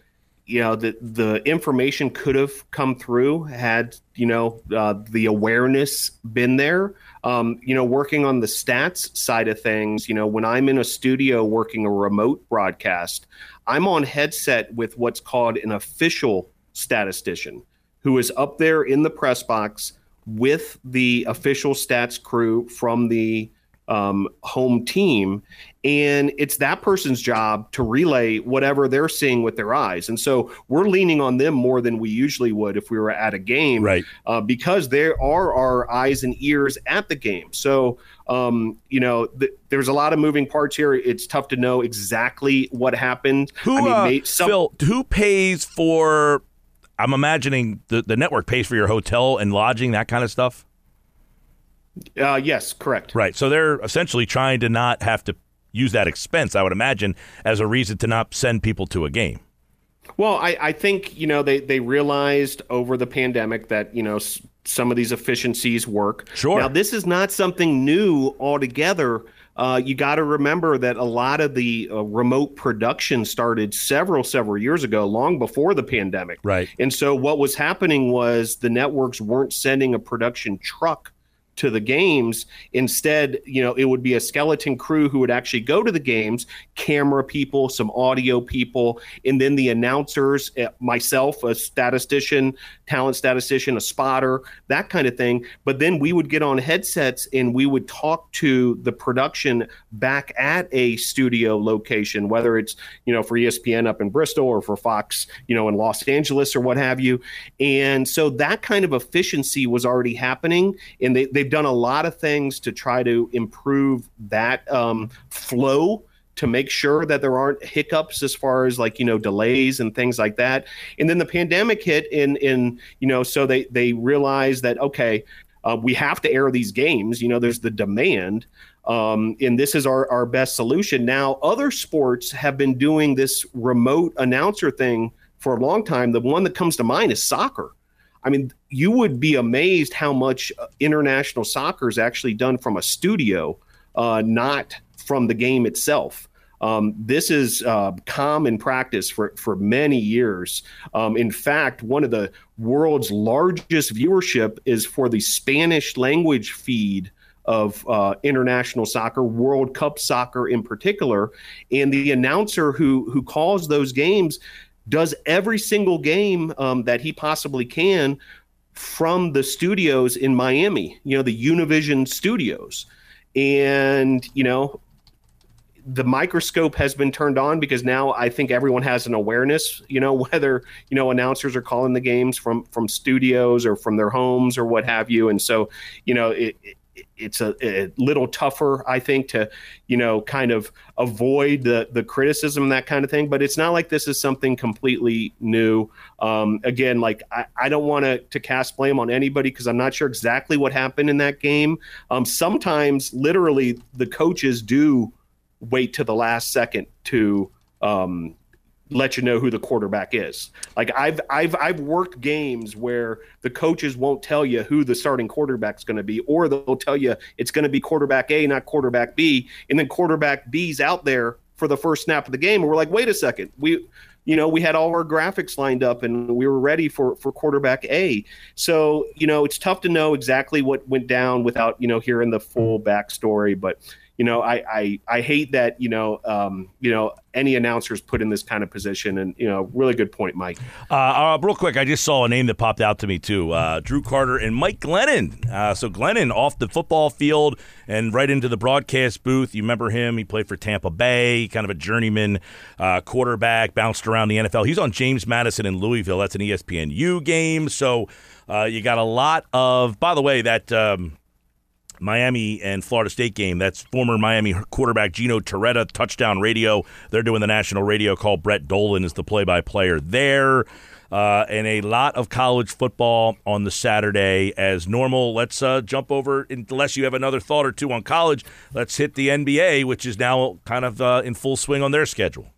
you know, the the information could have come through had you know uh, the awareness been there. Um, you know, working on the stats side of things, you know, when I'm in a studio working a remote broadcast, I'm on headset with what's called an official statistician who is up there in the press box with the official stats crew from the um, home team. And it's that person's job to relay whatever they're seeing with their eyes. And so we're leaning on them more than we usually would if we were at a game, right? Uh, because there are our eyes and ears at the game. So, um, you know, th- there's a lot of moving parts here. It's tough to know exactly what happened. Who, I mean, uh, some- Phil, who pays for? I'm imagining the, the network pays for your hotel and lodging, that kind of stuff. Uh, yes, correct. Right. So they're essentially trying to not have to use that expense, I would imagine, as a reason to not send people to a game. Well, I, I think you know they they realized over the pandemic that you know s- some of these efficiencies work. Sure. Now this is not something new altogether. Uh, you got to remember that a lot of the uh, remote production started several several years ago, long before the pandemic. Right. And so what was happening was the networks weren't sending a production truck to the games. Instead, you know, it would be a skeleton crew who would actually go to the games, camera people, some audio people, and then the announcers, uh, myself, a statistician, talent statistician, a spotter, that kind of thing. But then we would get on headsets and we would talk to the production back at a studio location, whether it's, you know, for ESPN up in Bristol or for Fox, you know, in Los Angeles or what have you. And so that kind of efficiency was already happening. And they, they've done a lot of things to try to improve that um, flow to make sure that there aren't hiccups as far as like you know delays and things like that. And then the pandemic hit in in you know so they they realized that okay uh, we have to air these games. You know there's the demand um, and this is our, our best solution. Now other sports have been doing this remote announcer thing for a long time. The one that comes to mind is soccer I mean, you would be amazed how much uh, international soccer is actually done from a studio, uh, not from the game itself. Um, this is uh, common practice for, for many years. Um, in fact, one of the world's largest viewership is for the Spanish language feed of uh, international soccer, World Cup soccer in particular. And the announcer who who calls those games does every single game um, that he possibly can from the studios in Miami, you know, the Univision studios. And, you know, the microscope has been turned on because now I think everyone has an awareness, you know, whether, you know, announcers are calling the games from from studios or from their homes or what have you. And so, you know, it, it it's a, a, little tougher, I think, to you know kind of avoid the the criticism and that kind of thing. But it's not like this is something completely new. Um, again, like I, I don't want to to cast blame on anybody because I'm not sure exactly what happened in that game. Um, sometimes, literally, the coaches do wait to the last second to um, let you know who the quarterback is. Like I've I've I've worked games where the coaches won't tell you who the starting quarterback's going to be, or they'll tell you it's going to be quarterback A, not quarterback B, and then quarterback B's out there for the first snap of the game, and we're like, wait a second, we. You know, we had all our graphics lined up and we were ready for, for quarterback A. So, you know, it's tough to know exactly what went down without, you know, hearing the full backstory. But, you know, I, I, I hate that, you know, um, you know, any announcers put in this kind of position. And, you know, really good point, Mike. Uh, uh, real quick, I just saw a name that popped out to me, too uh, Drew Carter and Mike Glennon. Uh, so, Glennon off the football field and right into the broadcast booth. You remember him? He played for Tampa Bay, kind of a journeyman uh, quarterback, bounced around the NFL. He's on James Madison in Louisville. That's an ESPNU game. So, uh, you got a lot of, by the way, that. Um, Miami and Florida State game. That's former Miami quarterback Gino Torretta, touchdown radio. They're doing the national radio call. Brett Dolan is the play by player there. Uh, and a lot of college football on the Saturday as normal. Let's uh, jump over, unless you have another thought or two on college, let's hit the NBA, which is now kind of uh, in full swing on their schedule.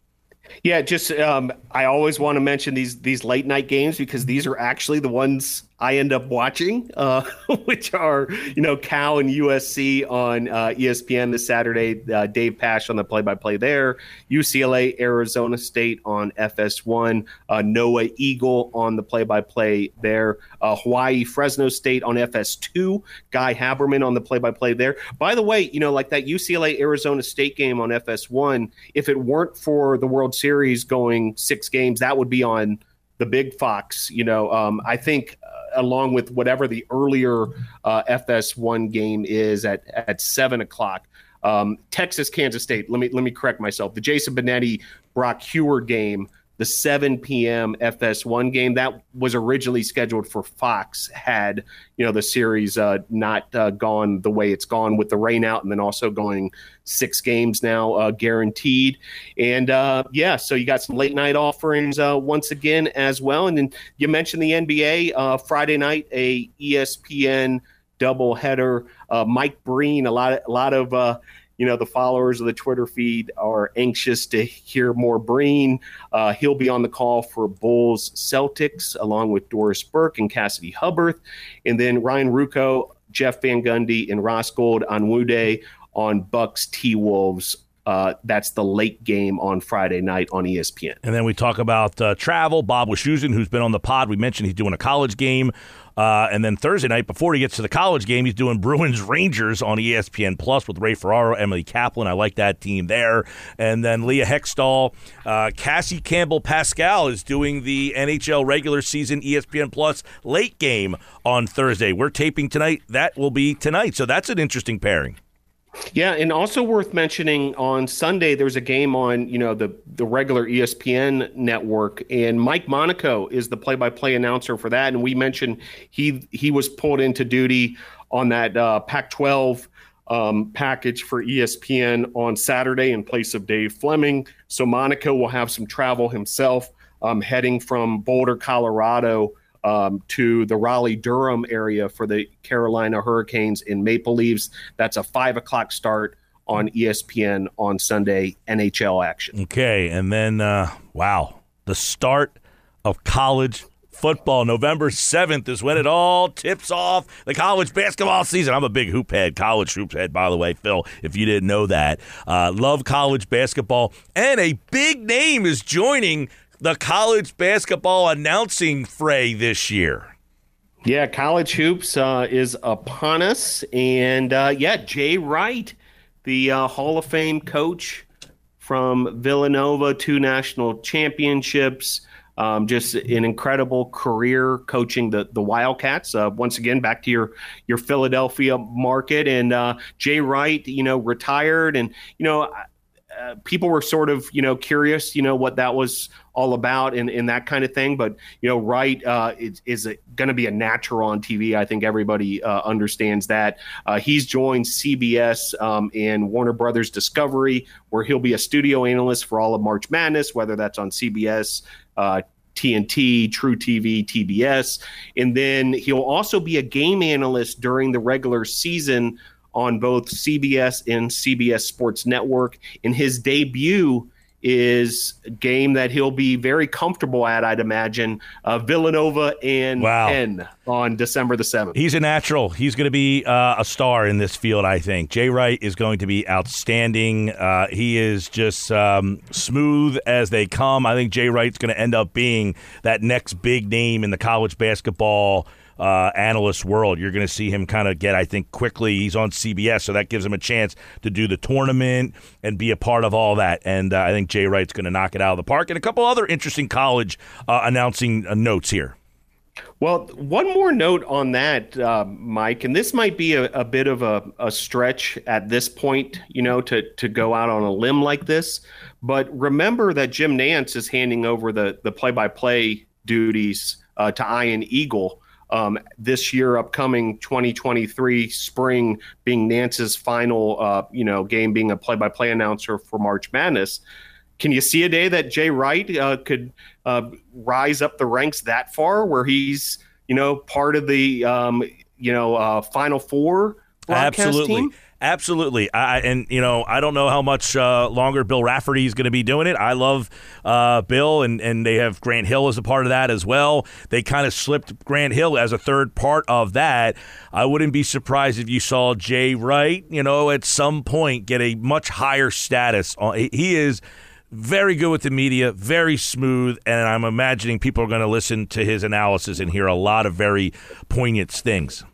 Yeah, just um, I always want to mention these these late night games because these are actually the ones I end up watching, uh, which are you know Cal and USC on uh, ESPN this Saturday. Uh, Dave Pasch on the play-by-play there. UCLA, Arizona State on FS1. Uh, Noah Eagle on the play-by-play there. Uh, Hawaii, Fresno State on FS2. Guy Haberman on the play-by-play there. By the way, you know like that UCLA Arizona State game on FS1. If it weren't for the World Series going six games, that would be on the big fox you know um, i think along with whatever the earlier uh, FS1 game is at at seven o'clock. Um, Texas, Kansas State. Let me let me correct myself. The Jason Benetti, Brock Huard game the 7 p.m. FS1 game that was originally scheduled for Fox had you know the series uh, not uh, gone the way it's gone with the rain out and then also going six games now uh, guaranteed and uh, yeah so you got some late night offerings uh, once again as well and then you mentioned the NBA uh, Friday night a ESPN doubleheader Mike Breen a lot of, a lot of you know, the followers of the Twitter feed are anxious to hear more Breen. Uh, he'll be on the call for Bulls Celtics along with Doris Burke and Cassidy Hubbarth. And then Ryan Ruocco, Jeff Van Gundy, and Ros Gold-Onwude on Bucks T Wolves uh, that's the late game on Friday night on ESPN. And then we talk about uh, travel. Bob Wischusen, who's been on the pod, we mentioned he's doing a college game uh, and then Thursday night, before he gets to the college game, he's doing Bruins Rangers on ESPN Plus with Ray Ferraro, Emily Kaplan. I like that team there. And then Leah Hextall, uh, Cassie Campbell-Pascall is doing the NHL regular season ESPN Plus late game on Thursday. We're taping tonight. That will be tonight. So that's an interesting pairing. Yeah, and also worth mentioning on Sunday there's a game on you know the the regular ESPN network, and Mike Monaco is the play-by-play announcer for that. And we mentioned he he was pulled into duty on that uh, Pac-12 um, package for ESPN on Saturday in place of Dave Fleming. So Monaco will have some travel himself, um, heading from Boulder, Colorado um, to the Raleigh Durham area for the Carolina Hurricanes in Maple Leafs. That's a five o'clock start on ESPN on Sunday, NHL action. Okay. And then, uh, wow, the start of college football. November 7th is when it all tips off the college basketball season. I'm a big hoop head, college hoop head, by the way, Phil, if you didn't know that. Uh, love college basketball. And a big name is joining the college basketball announcing fray this year. Yeah, college hoops uh, is upon us, and uh, yeah, Jay Wright, the uh, Hall of Fame coach from Villanova, two national championships. Um, just an incredible career coaching the the Wildcats. Uh, once again, back to your your Philadelphia market, and uh, Jay Wright, you know, retired, and you know, uh, people were sort of you know curious you know what that was all about and, and that kind of thing. But you know Wright uh, is, is going to be a natural on tv i think everybody uh, understands that. Uh, he's joined cbs um, and warner brothers discovery where he'll be a studio analyst for all of march madness whether that's on cbs TNT, uh, truTV, TBS. And then he'll also be a game analyst during the regular season on both CBS and CBS Sports Network. In his debut is a game that he'll be very comfortable at, I'd imagine. Uh, Villanova and wow. Penn on December the 7th. He's a natural. He's going to be uh, a star in this field, I think. Jay Wright is going to be outstanding. Uh, he is just um, smooth as they come. I think Jay Wright's going to end up being that next big name in the college basketball – uh, analyst world. You're going to see him kind of get, I think, quickly. He's on CBS, so that gives him a chance to do the tournament and be a part of all that. And uh, I think Jay Wright's going to knock it out of the park. And a couple other interesting college uh, announcing uh, notes here. Well, one more note on that, uh, Mike, and this might be a, a bit of a, a, stretch at this point, you know, to to go out on a limb like this. But remember that Jim Nantz is handing over the the play by play duties uh, to Ian Eagle um, this year, upcoming 2023 spring, being Nantz's final, uh, you know, game, being a play-by-play announcer for March Madness. Can you see a day that Jay Wright uh, could uh, rise up the ranks that far, where he's, you know, part of the, um, you know, uh, Final Four broadcast Absolutely. team? Absolutely. I, and, you know, I don't know how much uh, longer Bill Raftery is going to be doing it. I love uh, Bill, and, and they have Grant Hill as a part of that as well. They kind of slipped Grant Hill as a third part of that. I wouldn't be surprised if you saw Jay Wright, you know, at some point get a much higher status. He is very good with the media, very smooth, and I'm imagining people are going to listen to his analysis and hear a lot of very poignant things.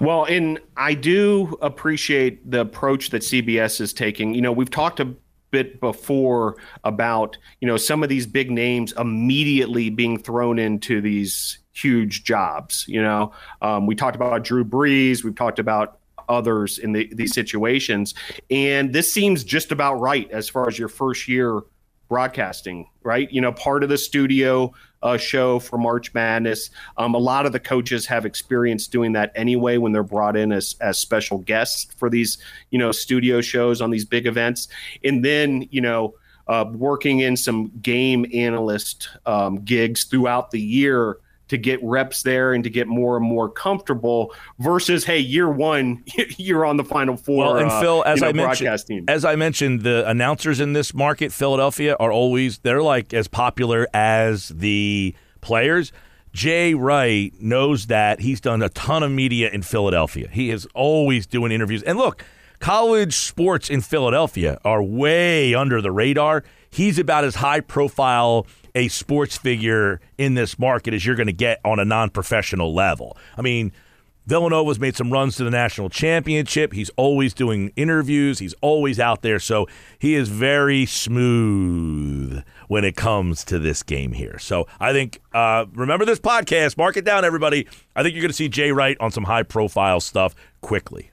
Well, and I do appreciate the approach that CBS is taking. You know, we've talked a bit before about, you know, some of these big names immediately being thrown into these huge jobs. You know, um, we talked about Drew Brees, we've talked about others in the, these situations. And this seems just about right as far as your first year broadcasting, right? You know, part of the studio uh, show for March Madness. Um, a lot of the coaches have experience doing that anyway when they're brought in as, as special guests for these, you know, studio shows on these big events. And then, you know, uh, working in some game analyst um, gigs throughout the year to get reps there and to get more and more comfortable versus hey year one you're on the final four well and uh, phil as you know, i mentioned as i mentioned the announcers in this market philadelphia are always they're like as popular as the players Jay Wright knows that he's done a ton of media in Philadelphia. He is always doing interviews. And look, college sports in Philadelphia are way under the radar. He's about as high profile a sports figure in this market as you're going to get on a non professional level. I mean, Villanova's made some runs to the national championship. He's always doing interviews. He's always out there. So he is very smooth when it comes to this game here. So I think, uh, remember this podcast, mark it down, everybody. I think you're going to see Jay Wright on some high profile stuff quickly.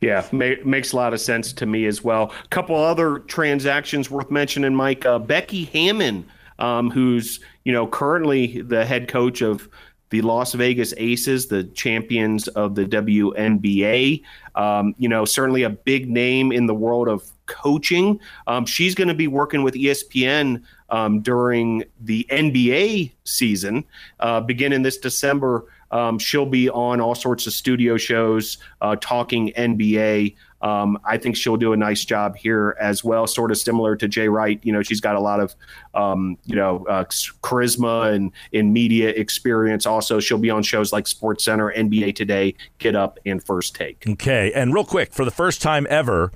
Yeah, makes a lot of sense to me as well. A couple other transactions worth mentioning, Mike. Uh, Becky Hammon um, who's you know currently the head coach of the Las Vegas Aces, the champions of the WNBA. Um, you know, certainly a big name in the world of coaching. Um, she's going to be working with ESPN um, during the NBA season, uh, beginning this December. Um, she'll be on all sorts of studio shows uh, talking NBA. Um, I think she'll do a nice job here as well, sort of similar to Jay Wright. You know, she's got a lot of, um, you know, uh, charisma and in media experience. Also, she'll be on shows like Sports Center, NBA Today, Get Up, and First Take. Okay, and real quick, for the first time ever,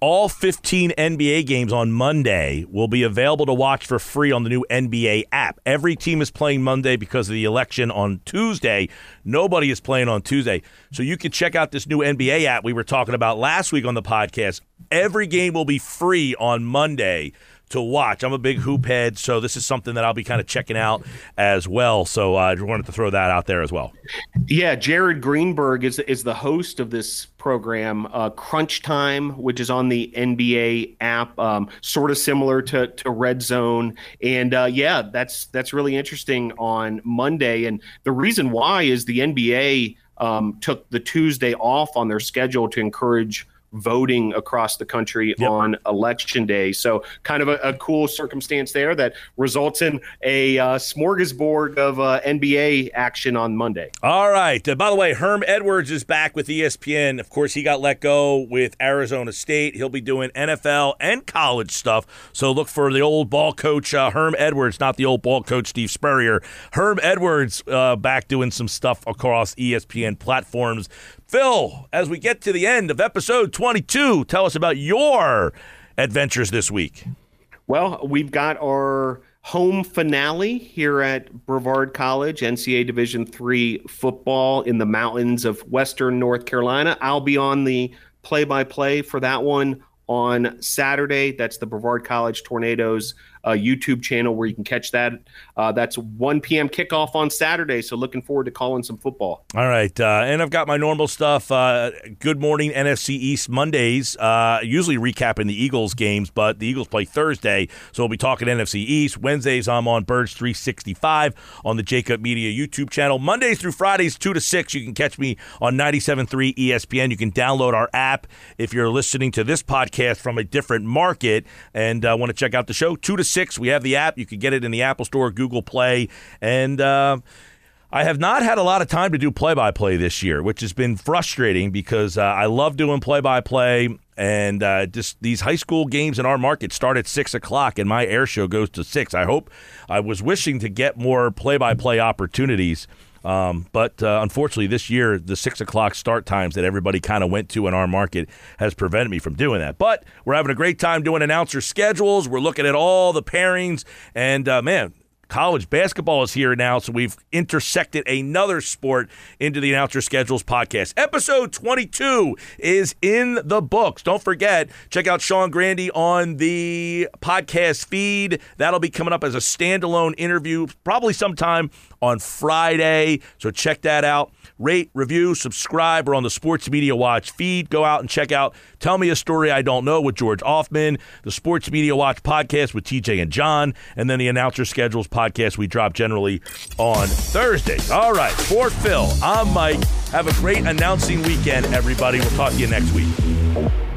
all 15 NBA games on Monday will be available to watch for free on the new NBA app. Every team is playing Monday because of the election on Tuesday. Nobody is playing on Tuesday. So you can check out this new NBA app we were talking about last week on the podcast. Every game will be free on Monday to watch. I'm a big hoop head, so this is something that I'll be kind of checking out as well. So uh, I wanted to throw that out there as well. Yeah, Jared Greenberg is is the host of this program, uh, Crunch Time, which is on the NBA app, um, sort of similar to to Red Zone. And uh, yeah, that's that's really interesting on Monday. And the reason why is the NBA um, took the Tuesday off on their schedule to encourage voting across the country yep. on election day. So, kind of a, a, cool circumstance there that results in a uh, smorgasbord of uh, NBA action on Monday. All right. Uh, by the way, Herm Edwards is back with ESPN. Of course, he got let go with Arizona State. He'll be doing NFL and college stuff. So, look for the old ball coach, uh, Herm Edwards, not the old ball coach, Steve Spurrier. Herm Edwards uh, back doing some stuff across ESPN platforms. Phil, as we get to the end of episode 22, tell us about your adventures this week. Well, we've got our home finale here at Brevard College, NCAA Division three football in the mountains of Western North Carolina. I'll be on the play-by-play for that one on Saturday. That's the Brevard College Tornadoes uh, YouTube channel where you can catch that. Uh, that's 1 p.m. kickoff on Saturday. So looking forward to calling some football. All right, uh, and I've got my normal stuff. Uh, Good morning NFC East Mondays. Uh, usually recapping the Eagles games, but the Eagles play Thursday, so we'll be talking NFC East. Wednesdays I'm on Birds 365 on the Jakib Media YouTube channel. Mondays through Fridays two to six. You can catch me on 97.3 ESPN. You can download our app if you're listening to this podcast from a different market and uh, want to check out the show. Two to six. We have the app. You can get it in the Apple Store, Google Play, and. Uh, I have not had a lot of time to do play by play this year, which has been frustrating because uh, I love doing play by play. And uh, just these high school games in our market start at six o'clock, and my air show goes to six. I hope I was wishing to get more play by play opportunities. Um, but uh, unfortunately, this year, the six o'clock start times that everybody kind of went to in our market has prevented me from doing that. But we're having a great time doing announcer schedules. We're looking at all the pairings, and uh, man, college basketball is here now, so we've intersected another sport into the Announcer Schedules podcast. Episode 22 is in the books. Don't forget, check out Sean Grande on the podcast feed. That'll be coming up as a standalone interview, probably sometime on Friday. So check that out. Rate, review, subscribe. We're on the Sports Media Watch feed. Go out and check out Tell Me a Story I Don't Know with George Offman, the Sports Media Watch podcast with TJ and John, and then the Announcer Schedules podcast we drop generally on Thursdays. All right, for Phil, I'm Mike. Have a great announcing weekend, everybody. We'll talk to you next week.